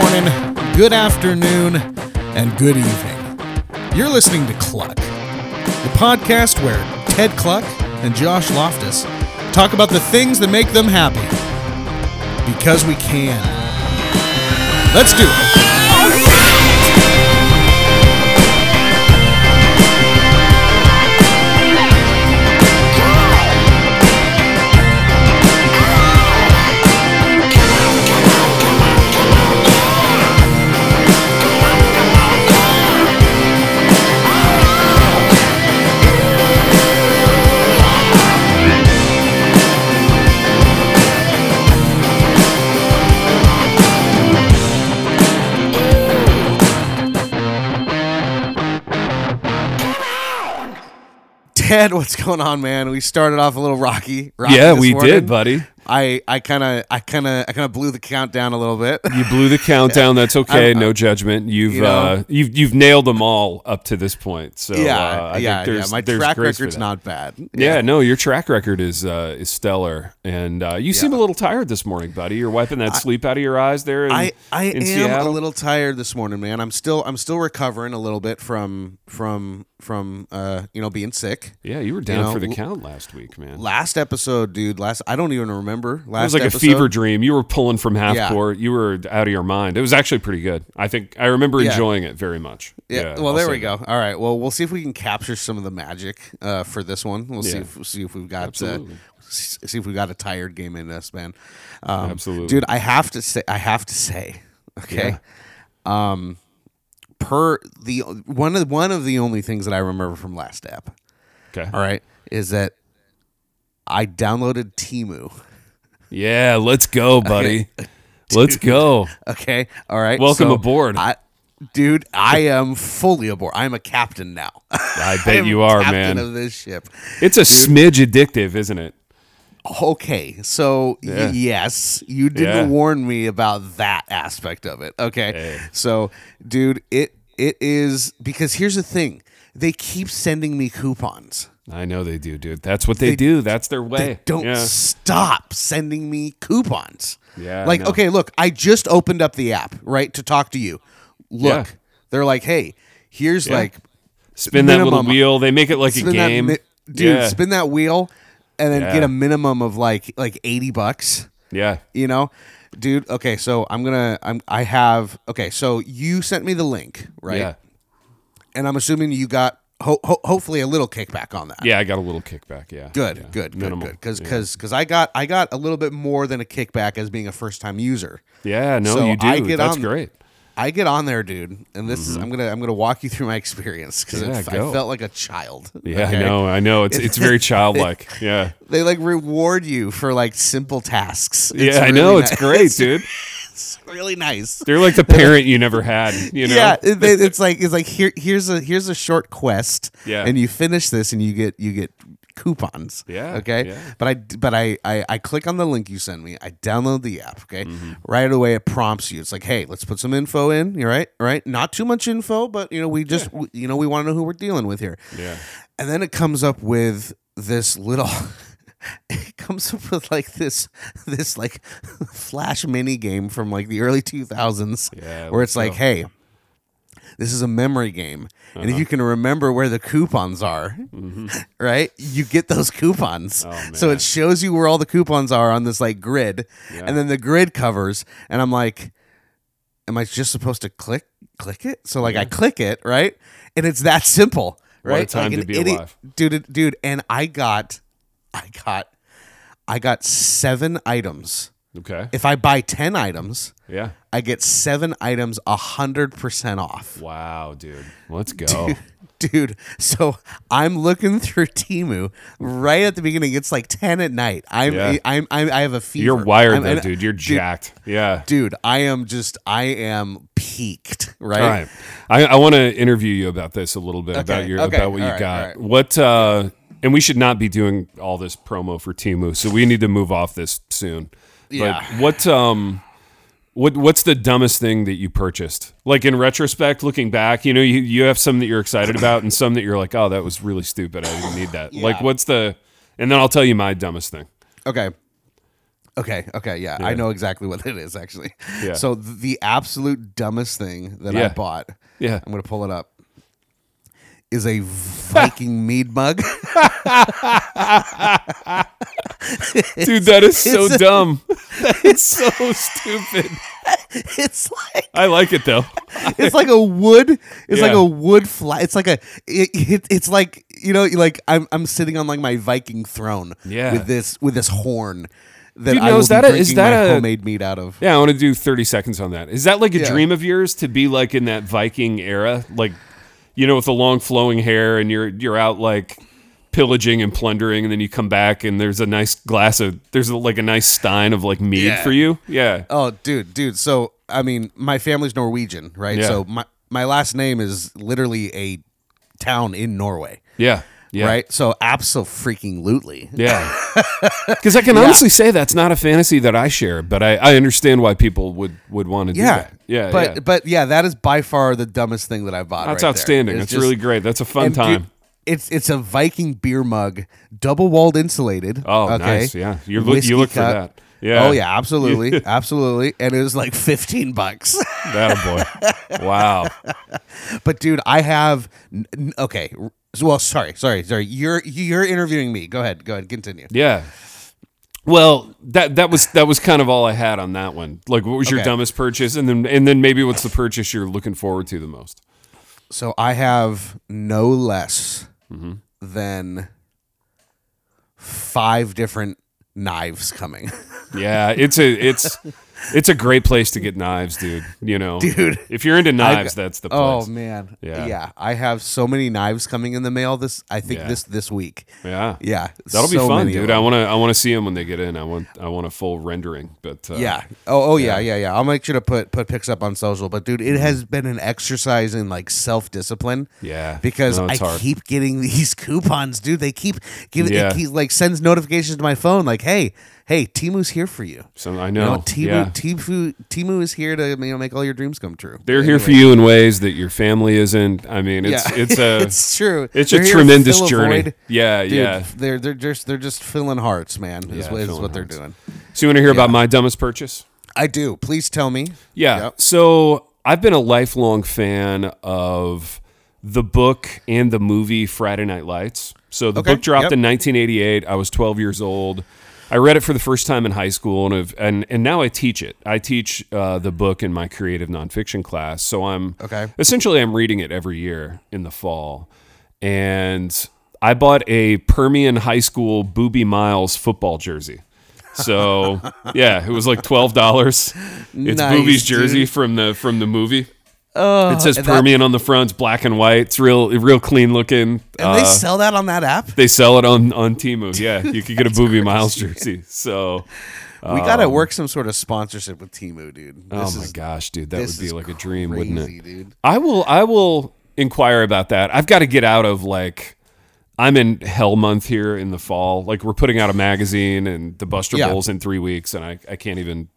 morning, good afternoon, and good evening. You're listening to Kluck, the podcast where Ted Kluck and Josh Loftus talk about the things that make them happy. Because we can. Let's do it. What's going on, man? We started off a little rocky. rocky Yeah, we morning. did, buddy. I, I kind of, I kind of, I kind of blew the countdown a little bit. You blew the countdown. That's okay. I'm- no judgment. You've you know- uh, you've you've nailed them all up to this point. So yeah, uh, I yeah, think yeah. My track record's not bad. Yeah, no, your track record is uh, is stellar, and uh, you seem a little tired this morning, buddy. You're wiping that sleep out of your eyes there. In, I, I am Seattle. a little tired this morning, man. I'm still, I'm still recovering a little bit from, from, from, uh, you know, being sick. Yeah, you were down know, for the count last week, man. Last episode, dude. Last, I don't even remember. Last It was like episode. a fever dream. You were pulling from half Yeah. court. You were out of your mind. It was actually pretty good. I think I remember Yeah. enjoying it very much. Yeah. well, I'll there we that. go. All right. Well, we'll see if we can capture some of the magic uh, for this one. We'll see if see if we've got uh, see if we got a tired game in us, man. Um, Absolutely. dude. I have to say. I have to say. Okay. Um, per the one of one of the only things that I remember from last app. Okay. All right, is that I downloaded Temu. Yeah, let's go, buddy. Let's go. Okay. All right. Welcome so aboard. I, dude, I am fully aboard. I'm a captain now. I I bet am you are, captain man. of this ship. It's a smidge addictive, isn't it? Okay, so y- yes, you didn't Yeah. warn me about that aspect of it. Okay, Hey. so dude, it it is because here's the thing: they keep sending me coupons. I know they do, dude. That's what they, do. That's their way. They don't Yeah. stop sending me coupons. Yeah, like okay, look, I just opened up the app right to talk to you. Look, Yeah. they're like, hey, here's Yeah. like Spin that little wheel. They make it like a game. that, dude, yeah. spin that wheel, and then Yeah. get a minimum of like like eighty bucks. yeah. you know dude okay so i'm gonna i'm i have okay so you sent me the link right Yeah. and i'm assuming you got ho- ho- hopefully a little kickback on that Yeah, I got a little kickback. Yeah. good Yeah. good good Minimal. good because Yeah. because because i got i got a little bit more than a kickback as being a first time user Yeah, no, So you do. I get That's on- great. I get on there dude and this is i'm gonna i'm gonna walk you through my experience because Mm-hmm. Yeah, i go. felt like a child Yeah, okay? I know. I know. It's it's very childlike. Yeah. they like reward you for like simple tasks It's yeah, I really know. ni- It's great, dude. it's really nice They're like the parent you never had. You know. Yeah, it- it- it's like it's like here here's a here's a short quest. Yeah. and you finish this and you get you get coupons. Yeah, Okay. yeah. But I but I, I I click on the link you send me. I download the app. Okay. Mm-hmm. Right away it prompts you. It's like, hey, let's put some info in. You're right. Right. Not too much info, but you know we just we- you know we want to know who we're dealing with here. Yeah. And then it comes up with this little. It comes up with like this, this like flash mini game from like the early two thousands, Yeah, where it's like, go. hey, this is a memory game, and Uh-huh. if you can remember where the coupons are, right, you get those coupons. Mm-hmm. Oh, so man. it shows you where all the coupons are on this like grid, Yeah. and then the grid covers, and I'm like, am I just supposed to click click it? So like I click it, right, and it's that simple, What a right? time like to an be alive. dude, dude, and I got, I got, I got seven items. Okay. If I buy ten items, Yeah. I get seven items a hundred percent off. Wow, dude. Let's go. Dude, so I'm looking through Temu right at the beginning. It's like ten at night. I'm Yeah. I'm, I'm I have a fever. You're wired I'm- though, dude. You're jacked. Yeah. Dude, I am just I am peaked. Right. All right. I, I want to interview you about this a little bit Okay, about your okay, about what you all right, got. right. What uh and we should not be doing all this promo for Temu, so we need to move off this soon. Yeah. But what um what what's the dumbest thing that you purchased? Like in retrospect, looking back, you know, you, you have some that you're excited about and some that you're like, oh, that was really stupid. I didn't need that. Like what's the and then I'll tell you my dumbest thing. Okay. Okay, okay, yeah, I know exactly what it is actually. Yeah. So th- the absolute dumbest thing that I bought, Yeah. I'm gonna pull it up, is a Viking mead mug. Dude, that is so It's a- dumb. It's so stupid. it's like I like it though. it's like a wood. It's like a wood flat. It's like a. It, it, it's like you know, like I'm I'm sitting on like my Viking throne. Yeah. With this with this horn. That Dude, I now, is that a- is that a- homemade mead out of? Yeah, I want to do 30 seconds on that. Is that like a Yeah. dream of yours to be like in that Viking era? Like, you know, with the long flowing hair and you're you're out like pillaging and plundering and then you come back and there's a nice glass of there's like a nice stein of like mead Yeah. for you. Yeah. Oh, dude, dude. So I mean, my family's Norwegian, right? Yeah. So my my last name is literally a town in Norway, Yeah. Yeah. right? So absolutely. Freaking lootly. Yeah. Because I can honestly say that's not a fantasy that I share, but I, I understand why people would, would want to do Yeah, that. Yeah. But yeah. but yeah, that is by far the dumbest thing that I bought. That's right there. outstanding. It's That's just- really great. That's a fun and dude, time. It's it's a Viking beer mug, double walled insulated. Oh, okay? nice. Yeah. You look, Whiskey you look for that. Yeah. Oh yeah, absolutely, absolutely. And it was like fifteen bucks. That boy. wow. but dude, I have okay. Well, sorry, sorry, sorry. You're you're interviewing me. Go ahead, go ahead, continue. Yeah. Well, that that was that was kind of all I had on that one. Like, what was your Okay. dumbest purchase, and then and then maybe what's the purchase you're looking forward to the most? So I have no less Mm-hmm. than five different knives coming. Yeah, it's a it's it's a great place to get knives, dude. You know, Dude, if you're into knives, that's the place. oh man, Yeah. yeah. I have so many knives coming in the mail. This I think Yeah. this this week. yeah, Yeah, That'll be fun, dude. I want to I want to see them when they get in. I want I want a full rendering, but uh, Yeah. Oh, oh yeah, yeah, yeah. I'll make sure to put put pics up on social. But dude, it has been an exercise in like self discipline. Yeah. Because No, I hard. keep getting these coupons, dude. They keep giving Yeah. it keep, like sends notifications to my phone, like, hey, hey, Temu's here for you. So I You know. know, Temu, yeah. Temu, Temu is here to you know make all your dreams come true. They're here for you in ways that your family isn't. I mean, it's yeah, it's a it's true. it's They're a tremendous a journey. void. Yeah, Dude, yeah. They're they're just they're just filling hearts, man. Is, Yeah, is what they're doing. So you want to hear about my dumbest purchase? I do. Please tell me. Yeah. Yep. So I've been a lifelong fan of the book and the movie Friday Night Lights. So the Okay, book dropped yep. in 1988. I was 12 years old. I read it for the first time in high school, and have, and and now I teach it. I teach uh, the book in my creative nonfiction class. So I'm Okay. essentially I'm reading it every year in the fall, and I bought a Permian High School Boobie Miles football jersey. So yeah, it was like twelve dollars. It's Nice, Boobie's jersey dude. from the from the movie. Oh, It says and that- Permian on the front. It's black and white. It's real real clean looking. And they Uh, sell that on that app. they sell it on on Temu. Yeah, you could get a Boobie Miles jersey. So We gotta work some sort of sponsorship with Temu, dude. oh This my is, gosh, dude, that would be like a dream, wouldn't it? dude. I will I will inquire about that. I've got to get out of like I'm in hell month here in the fall. Like we're putting out a magazine and the Buster Yeah. Bowl's in three weeks and I, I can't even,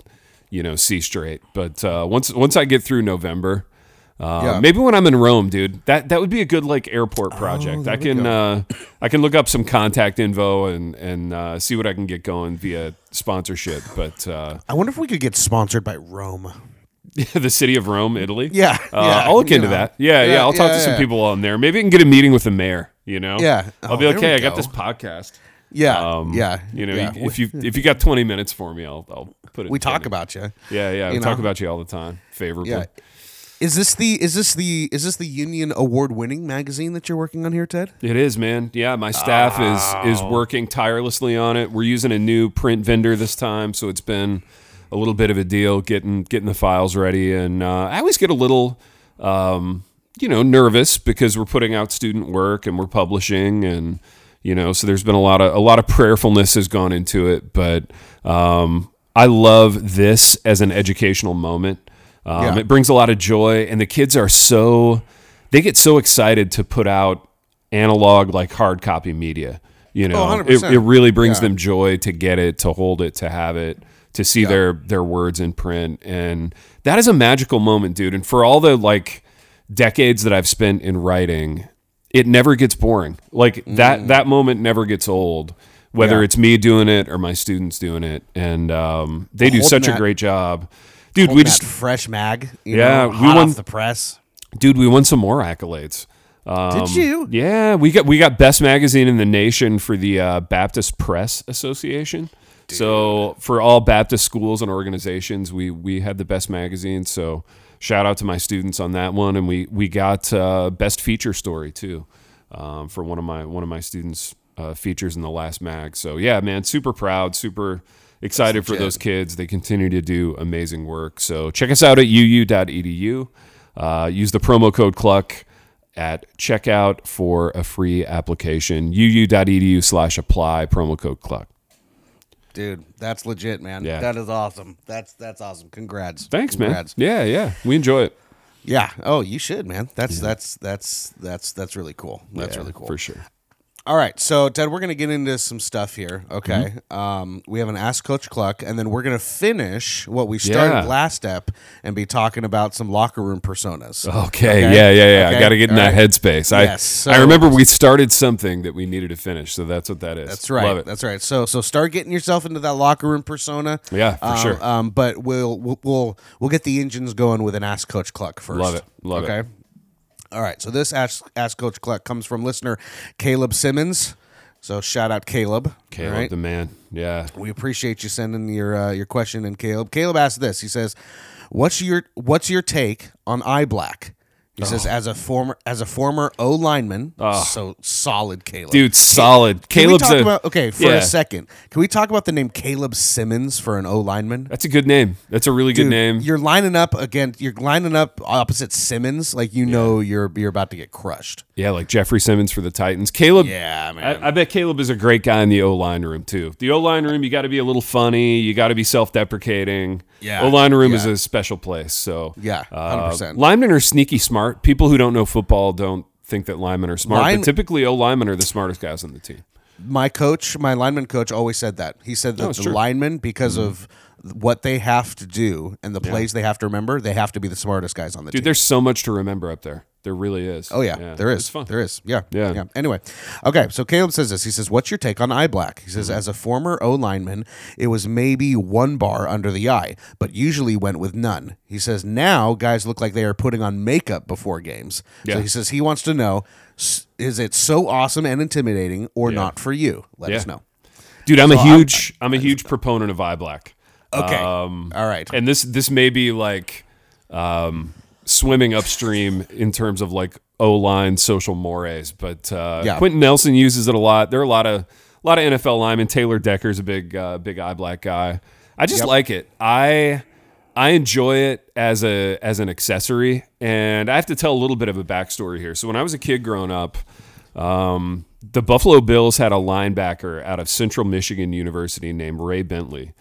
you know, see straight. But uh, once once I get through November, uh, Yeah. maybe when I'm in Rome, dude, that that would be a good like airport project. I can uh, I can look up some contact info and and uh, see what I can get going via sponsorship. But uh, I wonder if we could get sponsored by Rome. the city of Rome, Italy. Yeah, Uh, yeah, I'll look into know. that. Yeah, yeah, Yeah, I'll talk to some people on there. Maybe I can get a meeting with the mayor. You know. Yeah. I'll Oh, be like, there hey, I got go. this podcast. Yeah, Um, yeah. You know, yeah. if you if you got twenty minutes for me, I'll I'll put it. we talk you. about you. Yeah, yeah. We you talk about you all the time. Favorably. Yeah. Is this the is this the is this the Union Award winning magazine that you're working on here, Ted? It is, man. Yeah, my staff is is working tirelessly on it. We're using a new print vendor this time, so it's been a little bit of a deal getting getting the files ready. And uh, I always get a little, um, you know, nervous because we're putting out student work and we're publishing, and you know, so there's been a lot of a lot of prayerfulness has gone into it. But um, I love this as an educational moment. Um, Yeah. It brings a lot of joy, and the kids are so they get so excited to put out analog like hard copy media. You know, Oh, it, 100%. it really brings Yeah. them joy to get it, to hold it, to have it, to see their their words in print, and that is a magical moment, dude. And for all the like decades that I've spent in writing, it never gets boring. Like Mm. that that moment never gets old whether Yeah. it's me doing it or my students doing it, and um, they do Holding such a great job. Dude, we just fresh mag. You Yeah, know, we won- the press. dude, we won some more accolades. Um, Did you? Yeah, we got we got best magazine in the nation for the uh, Baptist Press Association. So for all Baptist schools and organizations, we we had the best magazine. So shout out to my students on that one, and we we got uh, best feature story too um, for one of my one of my students' uh, features in the last mag. So yeah, man, super proud, super excited for those kids. They continue to do amazing work. So check us out at uu.edu. Uh, use the promo code Kluck at checkout for a free application. uu.edu slash apply promo code Kluck. Dude, that's legit, man. Yeah. That is awesome. That's that's awesome. Congrats. Thanks, Congrats. man. Yeah, yeah, we enjoy it. Yeah. Oh, you should, man. That's that's that's that's that's really cool. That's Yeah, really cool. for sure. All right, so Ted, we're gonna get into some stuff here. Okay, Mm-hmm. um, we have an Ask Coach Kluck, and then we're gonna finish what we started Yeah. last step and be talking about some locker room personas. Okay, yeah, yeah, yeah. Okay, I got to get in all that right. headspace. I Yes, so- I remember we started something that we needed to finish, so that's what that is. That's right. Love it. That's right. So so start getting yourself into that locker room persona. Yeah, for um, sure. Um, but we'll, we'll we'll we'll get the engines going with an Ask Coach Kluck first. Love it. Love it. okay? All right. So this Ask Ask Coach Kluck comes from listener Caleb Simmons. So shout out Caleb. Caleb, right? the man. Yeah. We appreciate you sending your uh, your question in, Caleb. Caleb asked this. He says, "What's your What's your take on eye black?" He says, Oh. "As a former as a former O lineman, so solid, Caleb, Dude, solid. Can we Caleb's talk a about okay for yeah. a second? Can we talk about the name Caleb Simmons for an O lineman? That's a good name. That's a really good name. You're lining up against. You're lining up opposite Simmons, like you know you're you're about to get crushed. Yeah, like Jeffrey Simmons for the Titans. Caleb. Yeah, man. I, I bet Caleb is a great guy in the O line room too. The O line room, you got to be a little funny. You got to be self deprecating. Yeah, O line room is a special place. So Yeah, uh, 100%. linemen are sneaky smart. People who don't know football don't think that linemen are smart, Line- but typically O linemen are the smartest guys on the team. my coach, my lineman coach, always said that. He said that it's the true. Mm-hmm. linemen, because of what they have to do and the plays they have to remember, they have to be the smartest guys on the team. Dude, team. there's so much to remember up there. There really is. Oh yeah, there is. Fun. There is. Yeah. Yeah. Anyway, okay. So Caleb says this. He says, "What's your take on eye black?" He Mm-hmm. says, "As a former O lineman, it was maybe one bar under the eye, but usually went with none." He says, "Now guys look like they are putting on makeup before games." So Yeah. he says he wants to know, is it so awesome and intimidating, or not for you? Let us know. Dude, I'm a I'm- huge I'm a huge proponent of eye black. Okay. Um, All right. and this this may be like um, swimming upstream in terms of like O line social mores, but uh, Yeah. Quenton Nelson uses it a lot. There are a lot of a lot of NFL linemen. Taylor Decker's a big uh, big eye black guy. I just Yep. like it. I I enjoy it as a as an accessory, and I have to tell a little bit of a backstory here. So when I was a kid growing up. Um, the Buffalo Bills had a linebacker out of Central Michigan University named Ray Bentley.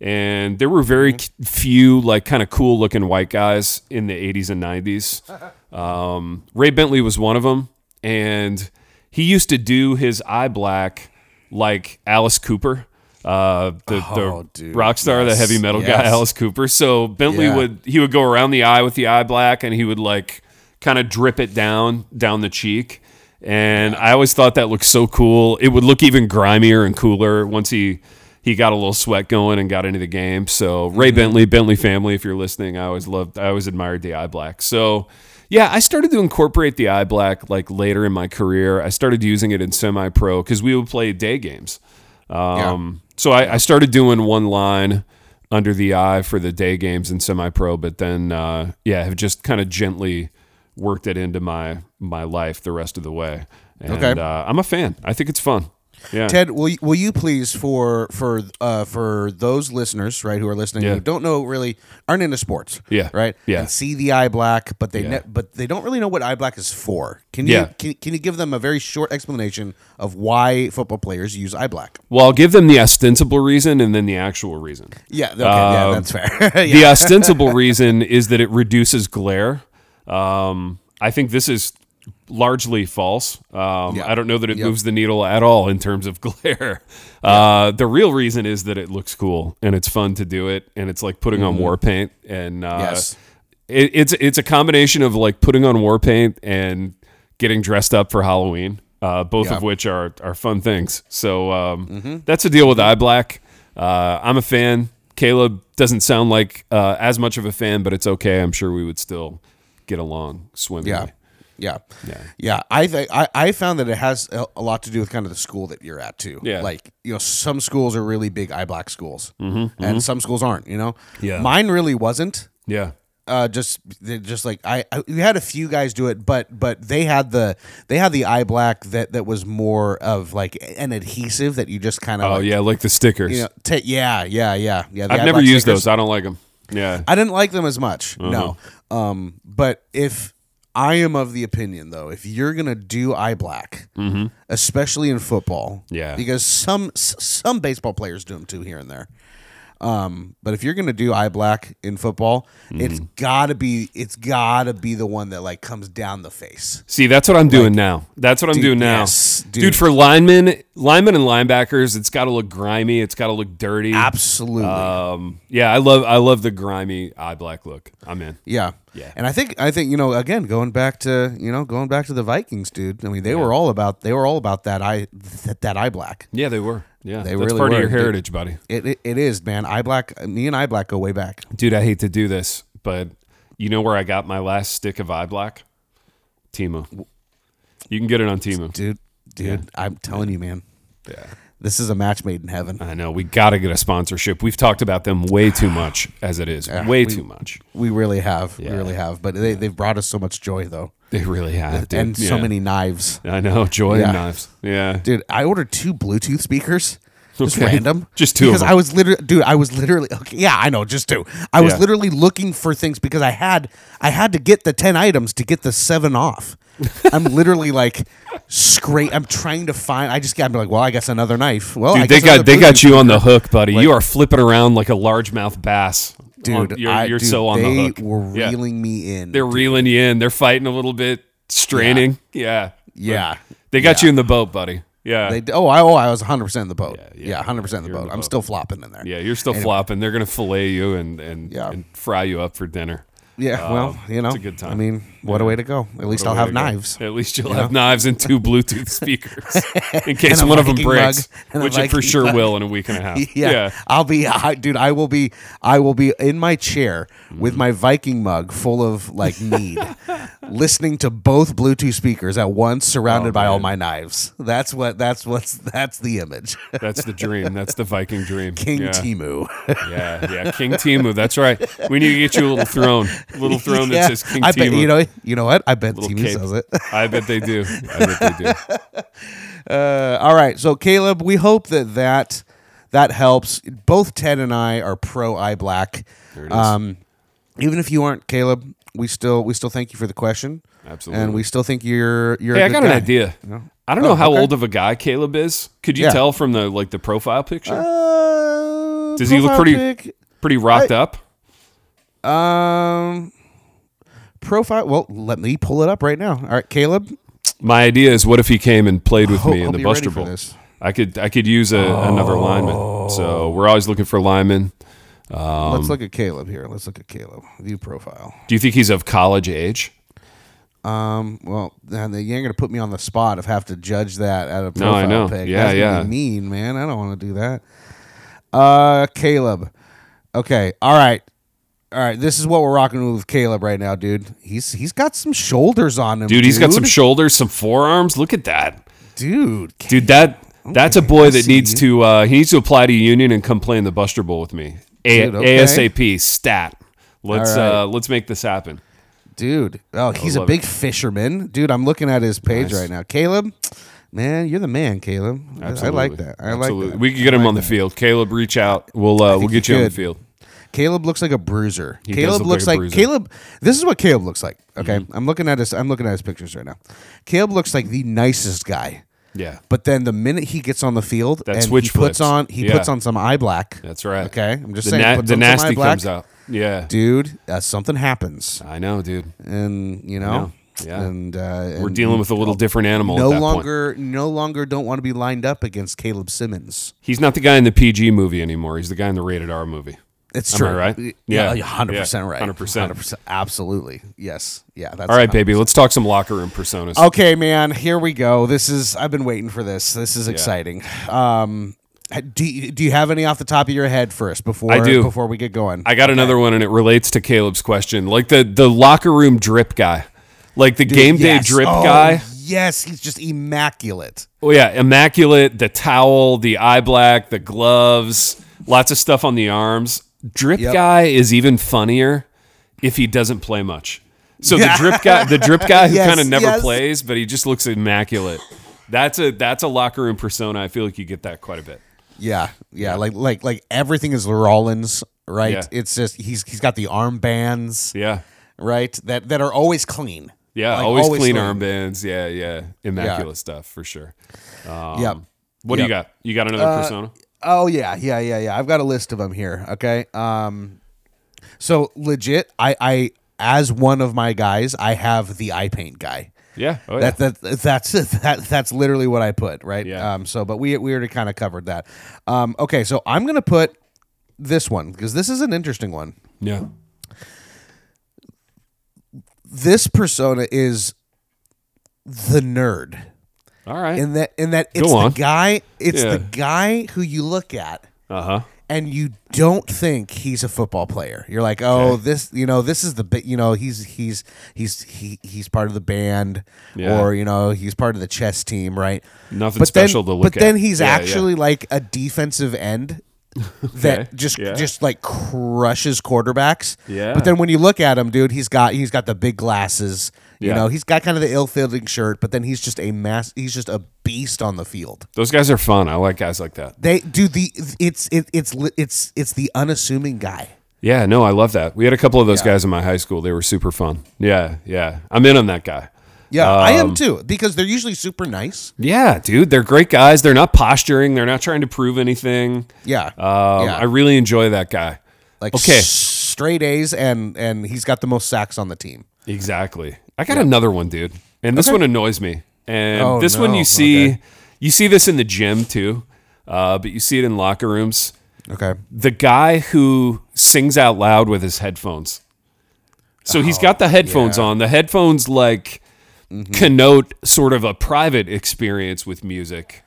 And there were very Mm-hmm. few, like, kind of cool looking white guys in the 80s and 90s. Um, Ray Bentley was one of them. And he used to do his eye black like Alice Cooper, uh, the, Oh, the dude. rock star, the heavy metal guy, Alice Cooper. So Bentley Yeah. would, he would go around the eye with the eye black and he would, like, kind of drip it down, down the cheek. And I always thought that looked so cool. It would look even grimier and cooler once he he got a little sweat going and got into the game. So Ray Mm-hmm. Bentley, Bentley family, if you're listening, I always loved, I always admired the eye black. So yeah, I started to incorporate the eye black like later in my career. I started using it in semi pro because we would play day games. Um, So I, I started doing one line under the eye for the day games in semi pro, but then uh, yeah, have just kind of gently worked it into my my life the rest of the way. And, Okay. uh, I'm a fan. I think it's fun. Yeah. Ted, will you, will you please for for uh, for those listeners right who are listening Yeah. who don't know really aren't into sports, Yeah. right, Yeah. and see the eye black, but they Yeah. ne- but they don't really know what eye black is for. Can you Yeah. can, can you give them a very short explanation of why football players use eye black? Well, I'll give them the ostensible reason and then the actual reason. Yeah, okay, yeah, Um, that's fair. The ostensible reason is that it reduces glare. Um, I think this is largely false. Um, Yeah. I don't know that it Yep. moves the needle at all in terms of glare. Uh, the real reason is that it looks cool and it's fun to do it, and it's like putting on war paint. And uh, Mm-hmm. Yes. it, it's it's a combination of like putting on war paint and getting dressed up for Halloween. uh, both Yeah. of which are are fun things. So um, that's a deal with eye black. Uh, I'm a fan. Caleb doesn't sound like uh, as much of a fan, but it's okay. I'm sure we would still get along swimmingly. Yeah. Yeah. Yeah. I think I, I found that it has a, a lot to do with kind of the school that you're at too. Yeah. Like, you know, some schools are really big eye black schools and some schools aren't, you know? Mm-hmm, Yeah. Mine really wasn't. Yeah. Uh, just, just like I, I, we had a few guys do it, but, but they had the, they had the eye black that, that was more of like an adhesive that you just kind of, Oh like, yeah, like the stickers. you know, ta- yeah, yeah, yeah, yeah. I've never used stickers. those. I don't like them. Yeah. I didn't like them as much. Uh-huh. No. Um, but if I am of the opinion though, if you're gonna do eye black, especially in football, Mm-hmm. Yeah. because some some baseball players do them too here and there. Um, but if you're gonna do eye black in football, it's Mm-hmm. gotta be it's gotta be the one that like comes down the face. See, that's what I'm doing now. That's what I'm Dude, doing now. yes, dude. dude. for linemen, linemen and linebackers, it's got to look grimy. It's got to look dirty. Absolutely. Um, yeah, I love I love the grimy eye black look. I'm in. Yeah. Yeah. And I think I think you know again going back to you know going back to the Vikings, dude. I mean they were all about they were all about that eye that, that eye black. Yeah, they were. Yeah, They that's really part were. of your Dude. heritage, buddy. It, it it is man. Eye black. Me and eye black go way back. Dude, I hate to do this, but you know where I got my last stick of eye black? Temu. You can get it on Temu. Dude, dude, I'm telling you, man. Yeah. This is a match made in heaven. I know. We got to get a sponsorship. We've talked about them way too much as it is. way we- too much. We really have. Yeah. We really have. But they they've brought us so much joy though, They really have, dude. and so many knives. I know. Joy Yeah. and knives. Yeah. Dude, I ordered two Bluetooth speakers. Just Okay. random, Just two of because them. I was literally, dude. I was literally, okay, yeah, I know, just two. I was literally looking for things because I had, I had to get the ten items to get the seven off. I'm literally like, scrape. I'm trying to find. I just got. I'm like, well, I guess another knife. Well, I Dude, they got they got you on the hook, buddy. you are flipping around like a largemouth bass. dude. On- you're, I, you're dude, so on they the hook. were Yeah. reeling me in. They're reeling you in. They're fighting a little bit, straining. Yeah, yeah, they got you in the boat, buddy. Yeah, They, oh, I, oh, I was 100 percent in the boat. yeah, Yeah, 100 percent in the boat. the I'm boat. still flopping in there. yeah. You're still flopping. They're gonna fillet you and and, Yeah. and fry you up for dinner. Yeah, well, you know, it's a good time. I mean, what a way to go. At least I'll have knives. At least you'll have knives and two Bluetooth speakers in case a one of them Viking breaks, mug. And a which it for Viking sure mug. will in a week and a half. Yeah, I'll be, I, dude. I will be, I will be in my chair with Mm. my Viking mug full of like mead, listening to both Bluetooth speakers at once, surrounded Oh, by all my knives. That's what. That's what's. That's the image. That's the dream. That's the Viking dream. King yeah. Temu. Yeah, yeah, King Temu. That's right. We need to get you a little throne, little throne Yeah, that says King I bet you know. You know what? I bet Little Temu cape. says it. I bet they do. I bet they do. Uh, all right, so Caleb, we hope that that that helps. Both Ted and I are pro eye black. There it is. Um, even if you aren't, Caleb, we still we still thank you for the question, Absolutely. and we still think you're you're. hey, a I got guy. an idea. I don't Oh, know how okay. old of a guy Caleb is. Could you Yeah. tell from the like the profile picture? Uh, Does he look pretty- pic, Pretty rocked up. Um, profile. Well, let me pull it up right now. All right, Caleb. My idea is, what if he came and played with Hope- me in hope the you're Buster for Bowl? this. I could I could use a, another lineman. So we're always looking for linemen. Um, Let's look at Caleb here. Let's look at Caleb. View profile. Do you think he's of college age? Um. Well, then you ain't gonna put me on the spot of have to judge that at a No, profile I know. pic. Yeah, That's yeah. be mean, man. I don't want to do that. Uh, Caleb. Okay. All right. All right. This is what we're rocking with Caleb right now, dude. He's he's got some shoulders on him, Dude, he's got some shoulders, some forearms. Look at that. dude. Dude, that that's a boy that needs you. to uh, he needs to apply to union and come play in the Buster Bowl with me. A- Dude, okay. ASAP stat. Let's right. uh, let's make this happen. Dude. Oh, he's a big fisherman, dude. I'm looking at his page Nice. right now. Caleb, man, you're the man, Caleb. I- I like that. I Absolutely. like that. We can get him like on the that. field. Caleb, reach out. We'll uh, we'll get you you on the field. Caleb looks like a bruiser. does Caleb look looks like like. Caleb. This is what Caleb looks like. Okay, Mm-hmm. I'm looking at his. I'm looking at his pictures right now. Caleb looks like the nicest guy. Yeah, But then the minute he gets on the field That and switch he puts flips. on he Yeah. puts on some eye black. that's right. Okay, I'm just The, saying. na- the nasty black, comes out. Yeah, dude. Uh, something happens, I know, dude. and you know, know. Yeah. and, uh, We're dealing with a little different animal. no at that Point. longer no longer don't want to be lined up against Caleb Simmons. He's not the guy in the PG movie anymore. He's the guy in the rated R movie. It's Am true. I right? Yeah, Yeah. hundred percent right. 100%. Hundred percent. Absolutely. Yes. Yeah. That's All right, baby. Let's talk some locker room personas. Okay, man. Here we go. This is. I've been waiting for this. This is exciting. Um, do you, do you have any off the top of your head first before I do. before we get going? I got another one, and it relates to Caleb's question. Like the the locker room drip guy, like the game day Yes. drip Oh, guy. Yes, he's just immaculate. Oh yeah, immaculate. The towel, the eye black, the gloves, lots of stuff on the arms. Drip Yep. guy is even funnier if he doesn't play much. So Yeah. the drip guy, the drip guy who Yes, kind of never yes. plays, but he just looks immaculate. That's a that's a locker room persona. I feel like you get that quite a bit. Yeah, yeah, like like like everything is Rollins, right? Yeah. It's just he's he's got the armbands, Yeah. right? That that are always clean. Yeah, Like, always, clean armbands. Yeah, yeah, immaculate Yeah. stuff for sure. Um, Yep. What do you got? You got another persona? Oh yeah, yeah, yeah, yeah. I've got a list of them here. Okay. Um, so legit, I I as one of my guys, I have the eye paint guy. Yeah. Oh, yeah. That, that that's that that's literally what I put right. Yeah. Um. So, but we we already kind of covered that. Um. Okay. So I'm gonna put this one because this is an interesting one. yeah. This persona is the nerd. All right. In that in that it's Go on. the guy. It's Yeah. the guy who you look at Uh huh. and you don't think he's a football player. You're like, oh, this, you know, this is the, bi- you know, he's he's he's he, he's part of the band, Yeah. or you know, he's part of the chess team, right? Nothing but special then, to look at. But then he's Yeah, yeah. actually like a defensive end. That just yeah. just like crushes quarterbacks. Yeah. But then when you look at him, dude, he's got he's got the big glasses. You Yeah. know, he's got kind of the ill-fitting shirt, but then he's just a mass. He's just a beast on the field. Those guys are fun. I like guys like that. They do the it's it, it's it's it's the unassuming guy. Yeah, no, I love that. We had a couple of those Yeah. guys in my high school. They were super fun. Yeah, yeah. I'm in on that guy. Yeah, I am Um, too because they're usually super nice. Yeah, dude, they're great guys. They're not posturing. They're not trying to prove anything. Yeah, Um, yeah, I really enjoy that guy. like okay. straight A's and and he's got the most sacks on the team. Exactly. I got another one, dude, and this one annoys me. And Oh, this one you see, Okay. you see this in the gym too, uh, but you see it in locker rooms. Okay, The guy who sings out loud with his headphones. So he's got the headphones Oh, yeah. Mm-hmm. on. The headphones like connote sort of a private experience with music.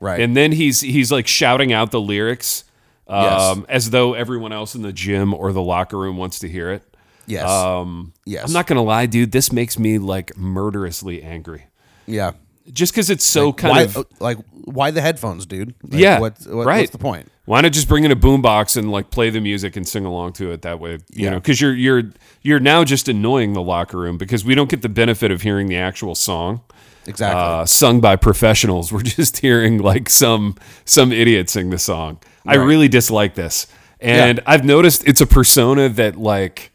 right. and then he's he's like shouting out the lyrics Yes. um, as though everyone else in the gym or the locker room wants to hear it. yes, Um, yes. I'm not gonna lie, dude. This makes me like murderously angry, yeah. Just because it's so kind why, of. uh, like why the headphones, dude? Like, Yeah, what, what, right. What's the point? Why not just bring in a boombox and like play the music and sing along to it that way? You Yeah. know, because you're you're you're now just annoying the locker room because we don't get the benefit of hearing the actual song. Exactly. uh, sung by professionals. We're just hearing like some some idiot sing the song. I really dislike this, and Yeah. I've noticed it's a persona that like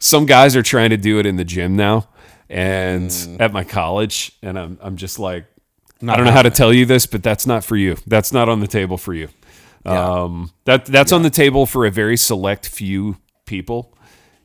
some guys are trying to do it in the gym now, and Mm. at my college, and I'm I'm just like. I don't know how to tell you this, but that's not for you. That's not on the table for you. Yeah. Um, that that's on the table for a very select few people,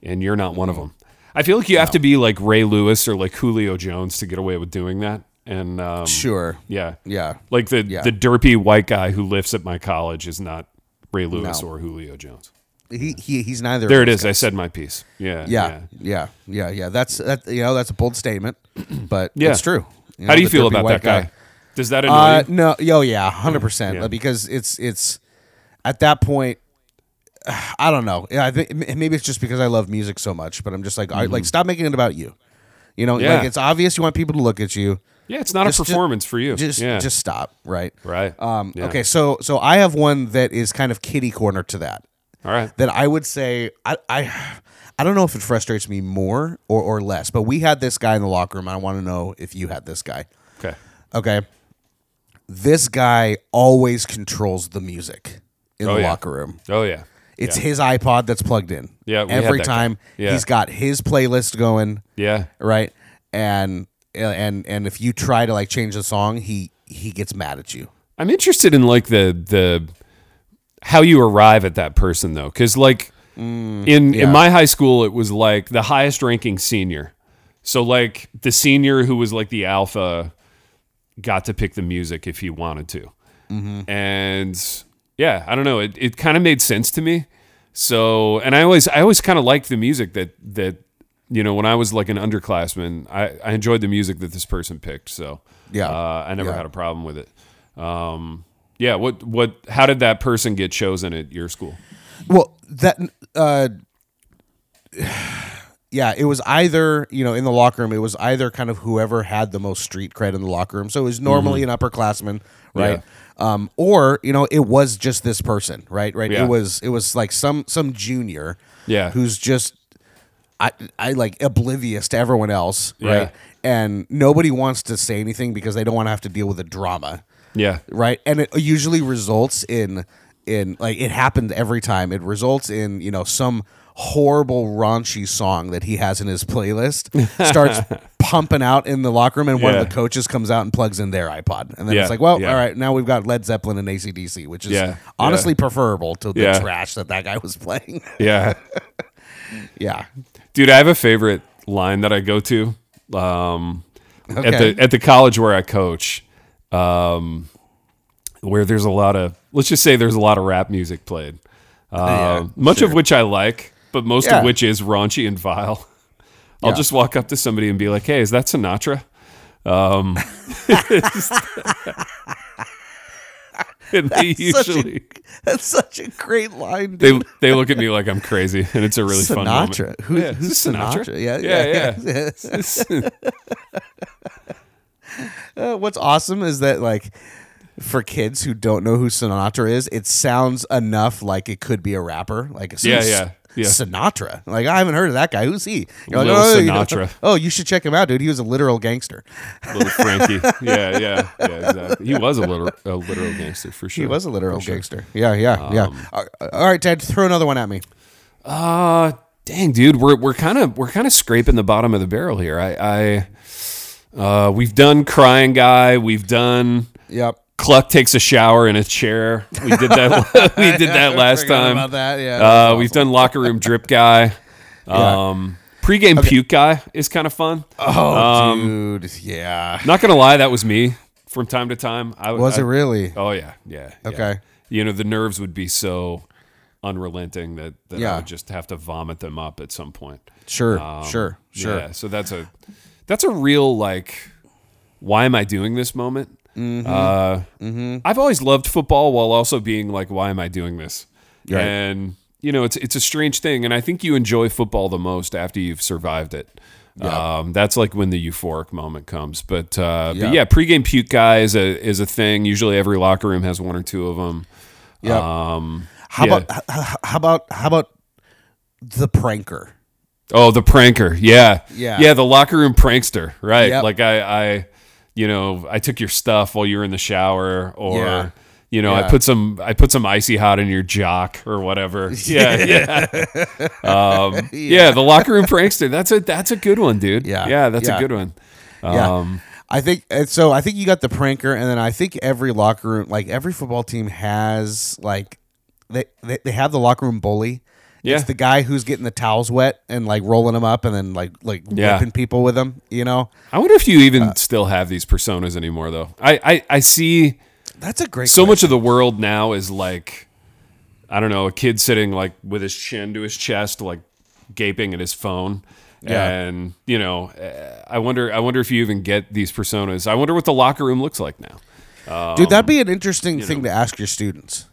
and you're not one of them. I feel like you have to be like Ray Lewis or like Julio Jones to get away with doing that. And um, sure. yeah, Yeah. like the Yeah. the derpy white guy who lifts at my college is not Ray Lewis No. or Julio Jones. He, he he's neither. There it is. I said my piece. Yeah, Yeah, yeah, yeah, yeah. yeah. That's that. You know, that's a bold statement, but Yeah. it's true. How know, do you feel about that guy? Does that annoy Uh, you? no, yo, yeah, hundred percent. Because it's it's at that point. I don't know. Yeah, I think maybe it's just because I love music so much, but I'm just like, I, like, stop making it about you. You know, Mm-hmm. Yeah. like it's obvious you want people to look at you. Yeah, it's not just- a just- performance for you. Just, yeah, just stop. Right. right. Um. Yeah. Okay. So, so I have one that is kind of kitty corner to that. All right. That I would say I I. I don't know if it frustrates me more or, or less, but we had this guy in the locker room. I want to know if you had this guy. Okay. Okay. This guy always controls the music in Oh, the yeah. locker room. Oh yeah. It's yeah. his iPod that's plugged in. Yeah, Every time Yeah. he's got his playlist going, Yeah. right? And and and if you try to like change the song, he he gets mad at you. I'm interested in like the the how you arrive at that person though, because like in yeah. in my high school, it was like the highest ranking senior. So like the senior who was like the alpha got to pick the music if he wanted to, and yeah, I don't know. It it kind of made sense to me. So, and I always, I always kind of liked the music that that you know when I was like an underclassman, I, I enjoyed the music that this person picked. So, Yeah. uh, I never Yeah. had a problem with it. Um, yeah. What what? How did that person get chosen at your school? Well, that uh yeah, it was either, you know, in the locker room, it was either kind of whoever had the most street cred in the locker room. So it was normally an upperclassman, right? Um, or, you know, it was just this person, right? Right. Yeah. It was it was like some some junior Yeah. who's just I I like oblivious to everyone else, Yeah. right? And nobody wants to say anything because they don't want to have to deal with the drama Yeah. right? And it usually results in in like it happened every time. It results in you know some horrible raunchy song that he has in his playlist starts pumping out in the locker room and one Yeah. of the coaches comes out and plugs in their ipod. And then Yeah, it's like well yeah. all right now we've got led zeppelin and acdc which is honestly preferable to the trash that that guy was playing. Yeah. yeah. Dude, I have a favorite line that I go to um, at the at the college where I coach, um, where there's a lot of let's just say there's a lot of rap music played, uh, Yeah, much of which I like, but most Yeah. of which is raunchy and vile. I'll Yeah. just walk up to somebody and be like, "Hey, is that Sinatra?" Um, and they Such a- that's such a great line they dude. they look at me like I'm crazy, and it's a really fun moment. Sinatra. Who, Yeah, who's this Sinatra? Yeah, yeah, yeah. Uh, what's awesome is that like for kids who don't know who Sinatra is, it sounds enough like it could be a rapper. Like Yeah, "S- yeah, yeah. Sinatra. Like I haven't heard of that guy. Who's he? You're Lil oh, you know, Sinatra. oh, you should check him out, dude. He was a literal gangster. little Frankie. Yeah, yeah, yeah, exactly. He was a literal, a literal gangster for sure. He was a literal gangster. Yeah, yeah, yeah. Um, All all right, Ted, throw another one at me. Uh dang, dude, we're we're kind of we're kind of scraping the bottom of the barrel here. I, I uh, we've done crying guy. We've done Yep. Kluck takes a shower in a chair. We did that. we did that last time. about that. Yeah. Uh, we've done locker room drip guy. Um, pregame puke guy is kind of fun. oh, um, dude. Yeah. Not gonna lie, that was me from time to time. I Was I, it really? Oh yeah, yeah. yeah. Okay. You know the nerves would be so unrelenting that, that I would just have to vomit them up at some point. Sure. Um, sure. Sure. Yeah. So that's a that's a real like, why am I doing this moment? Mm-hmm. Uh, I've always loved football while also being like, why am I doing this? Right. And you know, it's it's a strange thing, and I think you enjoy football the most after you've survived it. Um, that's like when the euphoric moment comes. But uh, Yeah. but yeah, pregame puke guy is a is a thing. Usually, every locker room has one or two of them. Yep. Um, How yeah. about how about how about the pranker? Oh, the pranker. Yeah. Yeah. Yeah, the locker room prankster. Right. Yep. Like I, I, you know, I took your stuff while you were in the shower or, Yeah. you know, Yeah. I put some, I put some icy hot in your jock or whatever. Yeah. Yeah. um, yeah. The locker room prankster. That's a, that's a good one, dude. Yeah. Yeah. That's Yeah. a good one. Yeah. Um, I think so. I think you got the pranker, and then I think every locker room, like every football team, has like they they, they have the locker room bully. Yeah. It's the guy who's getting the towels wet and like rolling them up and then like like Yeah. whipping people with them. You know, I wonder if you even Uh, still have these personas anymore though. I, I, I see, that's a great. so much of the world now is like I don't know, a kid sitting like with his chin to his chest, like gaping at his phone. Yeah. And you know, uh, I wonder. I wonder if you even get these personas. I wonder what the locker room looks like now. dude. That'd be an interesting thing to ask your students.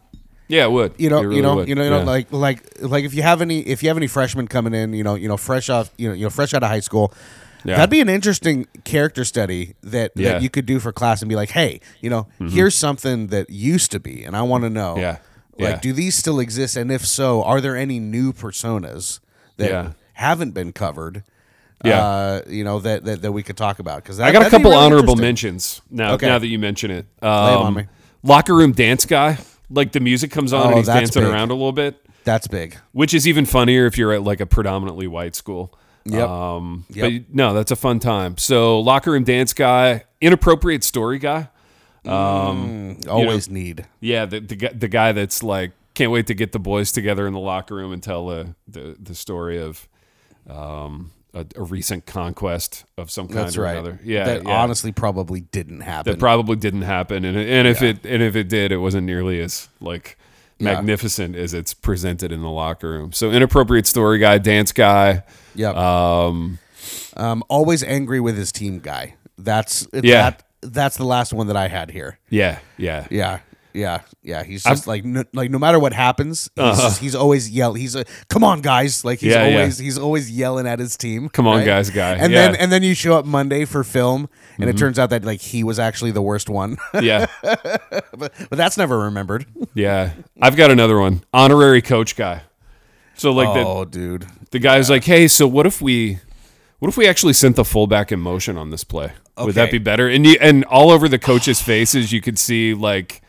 Yeah, it would. you know, really you know, would. you know, you know, Yeah. like, like, like, if you have any, if you have any freshmen coming in, you know, you know, fresh off, you know, you know, fresh out of high school, Yeah. that'd be an interesting character study that, Yeah. that you could do for class and be like, hey, you know, here's something that used to be, and I want to know, Yeah. like, do these still exist, and if so, are there any new personas that haven't been covered? Yeah. uh, you know that, that that we could talk about because I got a couple honorable mentions now. Okay. Now that you mention it, um, locker room dance guy. Like the music comes on Oh, and he's dancing big. around a little bit, That's big. which is even funnier if you're at like a predominantly white school. Yep. Um, Yep. But no, that's a fun time. So locker room dance guy, inappropriate story guy. um Always need. Yeah, the, the the guy that's like can't wait to get the boys together in the locker room and tell the the, the story of um, a, a recent conquest of some kind That's or right. another. Yeah, that yeah. honestly probably didn't happen. that probably didn't happen, and and if it and if it did, it wasn't nearly as like magnificent as it's presented in the locker room. So inappropriate story guy, dance guy. Yep. Um, Um, always angry with his team guy. That's Yeah. That, that's the last one that I had here. yeah, yeah, Yeah, yeah, yeah. He's just like no, like no matter what happens, he's, just, he's always yell. He's a come on guys. Like he's Uh-huh. Yeah, yeah. always he's always yelling at his team. Come on, right? guys, guy. And Yeah. Mm-hmm. then and then you show up Monday for film, and it turns out that like he was actually the worst one. yeah, but, but that's never remembered. yeah. I've got another one. Honorary coach guy. So like the oh, dude. the guy's like, hey, so what if we, what if we actually sent the fullback in motion on this play? Would that be better? And you, and all over the coaches' faces, you could see like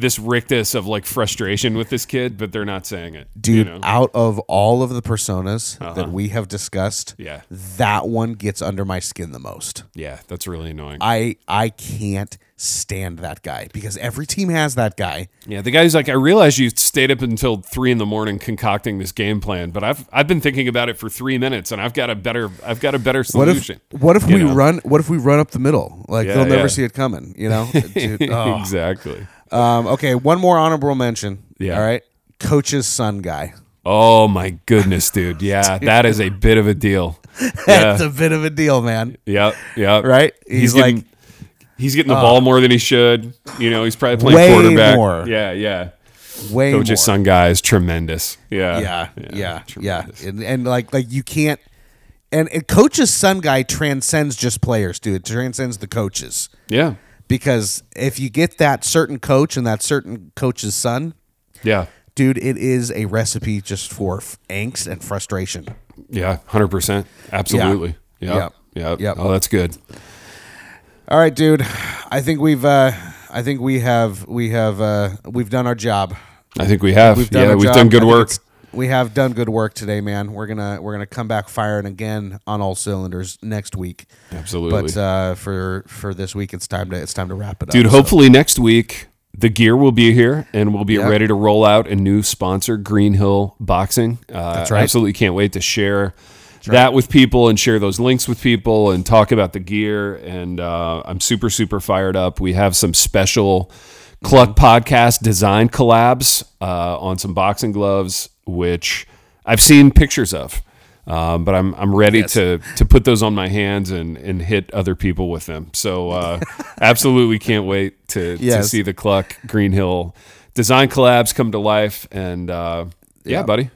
this rictus of like frustration with this kid, but they're not saying it, Dude, You know? Uh-huh. out of all of the personas that we have discussed, Yeah, that one gets under my skin the most. yeah, that's really annoying. I I can't stand that guy because every team has that guy. Yeah, the guy who's like, I realize you stayed up until three in the morning concocting this game plan, but I've I've been thinking about it for three minutes, and I've got a better I've got a better What if solution. what if we know? run what if we run up the middle? Like Yeah, they'll never yeah. see it coming, you know? Dude, oh. exactly. Um, okay, one more honorable mention. Yeah. All right. Coach's son guy. Oh my goodness, dude. Yeah, that is a bit of a deal. That's a bit of a deal, man. Yep, yep. Right? He's, He's getting, like he's getting the ball more than he should. You know, he's probably playing Way quarterback. more. Yeah, yeah. way Coach's more. son guy is tremendous. Yeah, yeah, yeah, yeah, tremendous. And, and like like you can't and, and coach's son guy transcends just players, dude. It transcends the coaches. yeah, Because if you get that certain coach and that certain coach's son, yeah, dude, it is a recipe just for f- angst and frustration. yeah. Hundred percent. Absolutely. Yeah. Yep. Yep. Yep. Oh, that's good. All right, dude. I think we've uh I think we have we have uh we've done our job. I think we have. We've done yeah, we've job. done good work. We have done good work today, man. We're gonna we're gonna come back firing again on all cylinders next week. Absolutely. But uh, for for this week, it's time to it's time to wrap it up. Dude, So- hopefully next week the gear will be here and we'll be Yep. ready to roll out a new sponsor, Green Hill Boxing. Uh, That's right. Absolutely can't wait to share that with people and share those links with people and talk about the gear. And uh, I'm super, super fired up. We have some special Kluck podcast design collabs uh, on some boxing gloves, which I've seen pictures of. Um, but I'm I'm ready Yes. to to put those on my hands and and hit other people with them. So uh, absolutely can't wait to, to see the Kluck Green Hill design collabs come to life. And uh, yeah, Yeah. buddy,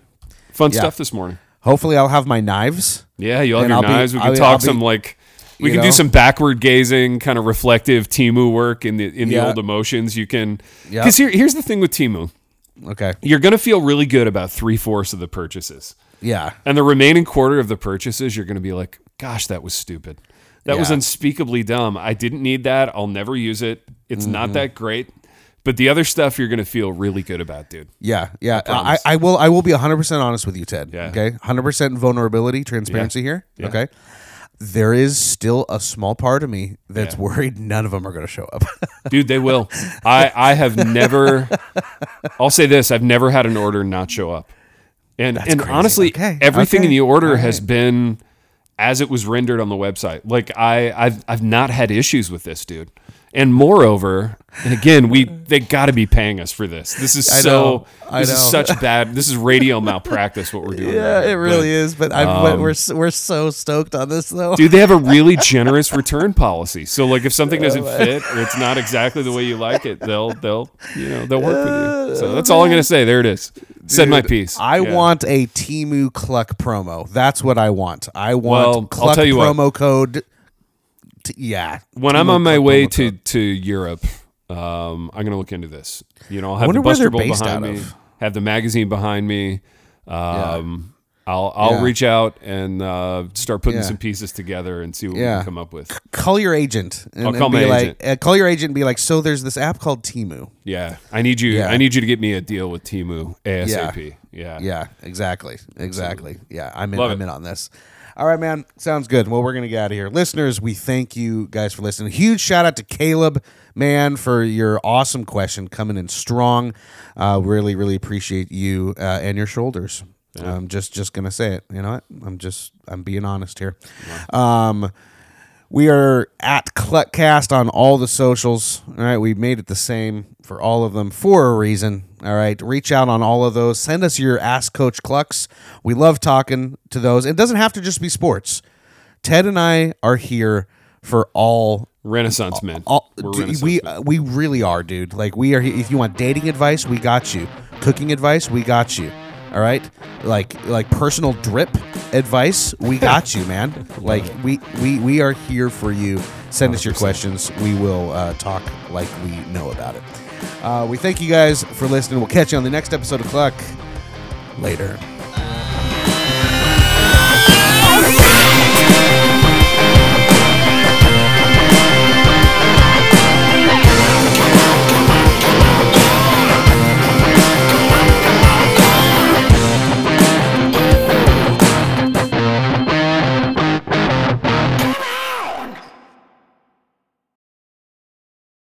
fun Yeah. stuff this morning. hopefully I'll have my knives. Yeah, you'll have And your I'll be- knives. we can I'll- talk I'll be- some like we can do some backward gazing, kind of reflective Temu work in the in the Yeah. old emotions. You can because here, here's the thing with Temu. Okay. You're gonna feel really good about three fourths of the purchases. Yeah. And the remaining quarter of the purchases, you're going to be like, gosh, that was stupid. That was unspeakably dumb. I didn't need that. I'll never use it. It's not Mm-hmm. that great. But the other stuff you're going to feel really good about, dude. Yeah, yeah. I, promise. I will. I will be hundred percent honest with you, Ted. Yeah. Okay, hundred percent vulnerability, transparency here. Okay. There is still a small part of me that's Yeah. worried none of them are going to show up. Dude, they will. I, I have never, I'll say this I've never had an order not show up. And, and crazy. honestly, Okay, everything okay, in the order all has been as it was rendered on the website. Like I, I've, I've not had issues with this, dude. And moreover, and again, we they got to be paying us for this. This is so. know, I This know. is such bad. This is radio malpractice. What we're doing. yeah, right it really But, is. But I'm, um, we're we're so stoked on this though. Dude, they have a really generous return policy. So like if something doesn't fit or it's not exactly the way you like it, they'll they'll you know they'll work with you. So that's all I'm gonna say. There it is. Said my piece. I Yeah. want a Temu Kluck promo. That's what I want. I want Well, I'll Kluck tell you what. promo code. T- yeah. when I'm on my way to code. to Europe, um, I'm gonna look into this. You know, I'll have the Buster Bowl behind me, of. have the magazine behind me. Um, I'll I'll Yeah. reach out and uh, start putting Yeah. some pieces together and see what we can come up with. call your agent and, I'll and call be my like, agent. Uh, call your agent and be like, so there's this app called Temu. Yeah, I need you. Yeah. I need you to get me a deal with Temu ASAP. Yeah, Yeah, exactly, exactly. Yeah, I'm in. Love I'm it. in on this. All right, man. Sounds good. Well, we're gonna get out of here, listeners. We thank you guys for listening. Huge shout out to Caleb, man, for your awesome question, coming in strong. Uh, really, really appreciate you uh, and your shoulders. I'm just, just gonna say it. You know what? I'm just, I'm being honest here. Um, We are at Kluckcast on all the socials. All right, we made it the same for all of them for a reason. All right, reach out on all of those. Send us your Ask Coach Klucks. We love talking to those. It doesn't have to just be sports. Ted and I are here for all Renaissance men. all, dude, Renaissance we men. uh, we really are, dude. Like we are. If you want dating advice, we got you. Cooking advice, we got you. All right, like like personal drip advice, we got you, man. Like we we we are here for you. Send us your questions. We will uh, talk like we know about it. Uh, we thank you guys for listening. We'll catch you on the next episode of Kluck later.